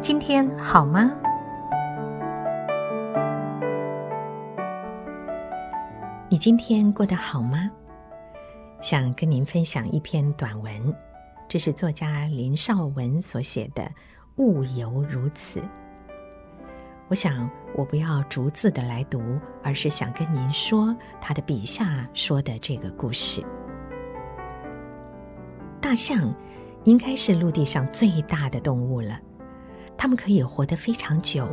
今天好吗？你今天过得好吗？想跟您分享一篇短文，这是作家林绍文所写的《物犹如此》。我想，我不要逐字的来读，而是想跟您说他的笔下说的这个故事。大象应该是陆地上最大的动物了。它们可以活得非常久，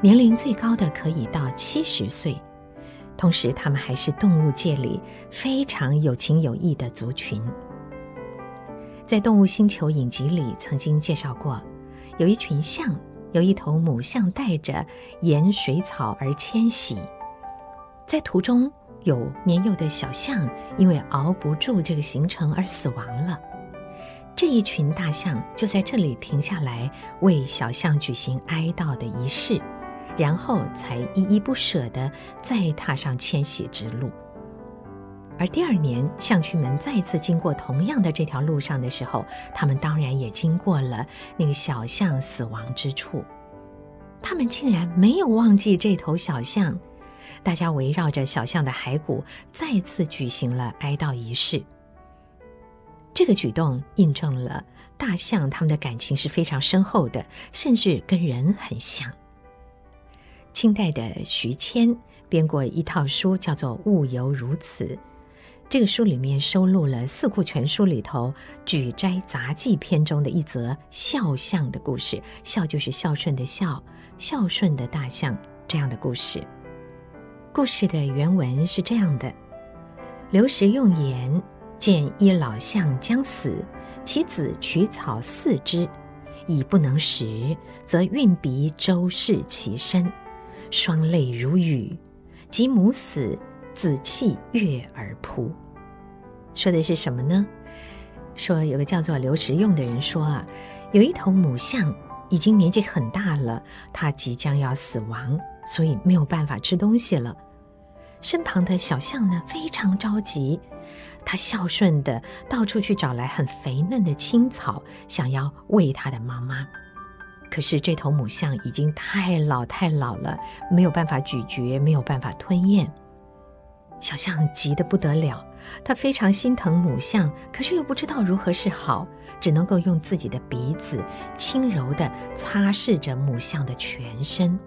年龄最高的可以到七十岁。同时，它们还是动物界里非常有情有义的族群。在《动物星球》影集里曾经介绍过，有一群象，有一头母象带着沿水草而迁徙，在途中有年幼的小象因为熬不住这个行程而死亡了。这一群大象就在这里停下来，为小象举行哀悼的仪式，然后才依依不舍地再踏上迁徙之路。而第二年，象群们再次经过同样的这条路上的时候，他们当然也经过了那个小象死亡之处。他们竟然没有忘记这头小象，大家围绕着小象的骸骨，再次举行了哀悼仪式。这个举动印证了大象他们的感情是非常深厚的，甚至跟人很像。清代的徐谦编过一套书，叫做《物犹如此》。这个书里面收录了《四库全书》里头《举斋杂记》篇中的一则孝象的故事。孝就是孝顺的孝，孝顺的大象这样的故事。故事的原文是这样的：刘时用言。见一老象将死，其子取草饲之，已不能食，则运鼻周视其身，双泪如雨。及母死，子弃月而扑。说的是什么呢？说有个叫做刘时用的人说啊，有一头母象已经年纪很大了，它即将要死亡，所以没有办法吃东西了。身旁的小象呢，非常着急。它孝顺的到处去找来很肥嫩的青草，想要喂它的妈妈。可是这头母象已经太老太老了，没有办法咀嚼，没有办法吞咽。小象急得不得了，它非常心疼母象，可是又不知道如何是好，只能够用自己的鼻子轻柔地擦拭着母象的全身。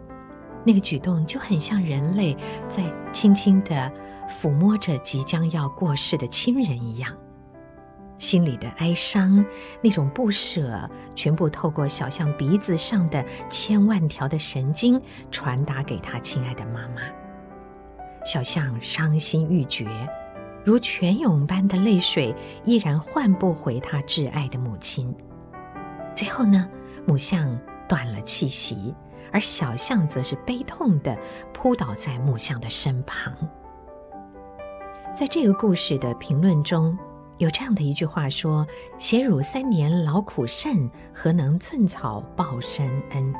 那个举动就很像人类在轻轻地抚摸着即将要过世的亲人一样，心里的哀伤，那种不舍，全部透过小象鼻子上的千万条的神经传达给他亲爱的妈妈。小象伤心欲绝，如泉涌般的泪水依然唤不回他挚爱的母亲。最后呢，母象断了气息。而小象则是悲痛地扑倒在母象的身旁。在这个故事的评论中，有这样的一句话说：“携汝三年劳苦甚，何能寸草报深恩？”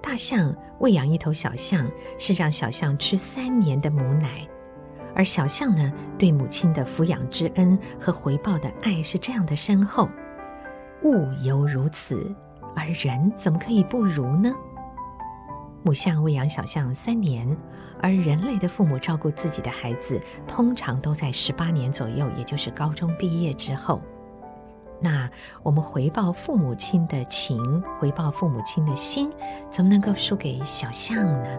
大象喂养一头小象，是让小象吃三年的母奶，而小象呢，对母亲的抚养之恩和回报的爱是这样的深厚。物犹如此。而人怎么可以不如呢？母象喂养小象三年，而人类的父母照顾自己的孩子，通常都在十八年左右，也就是高中毕业之后。那我们回报父母亲的情，回报父母亲的心，怎么能够输给小象呢？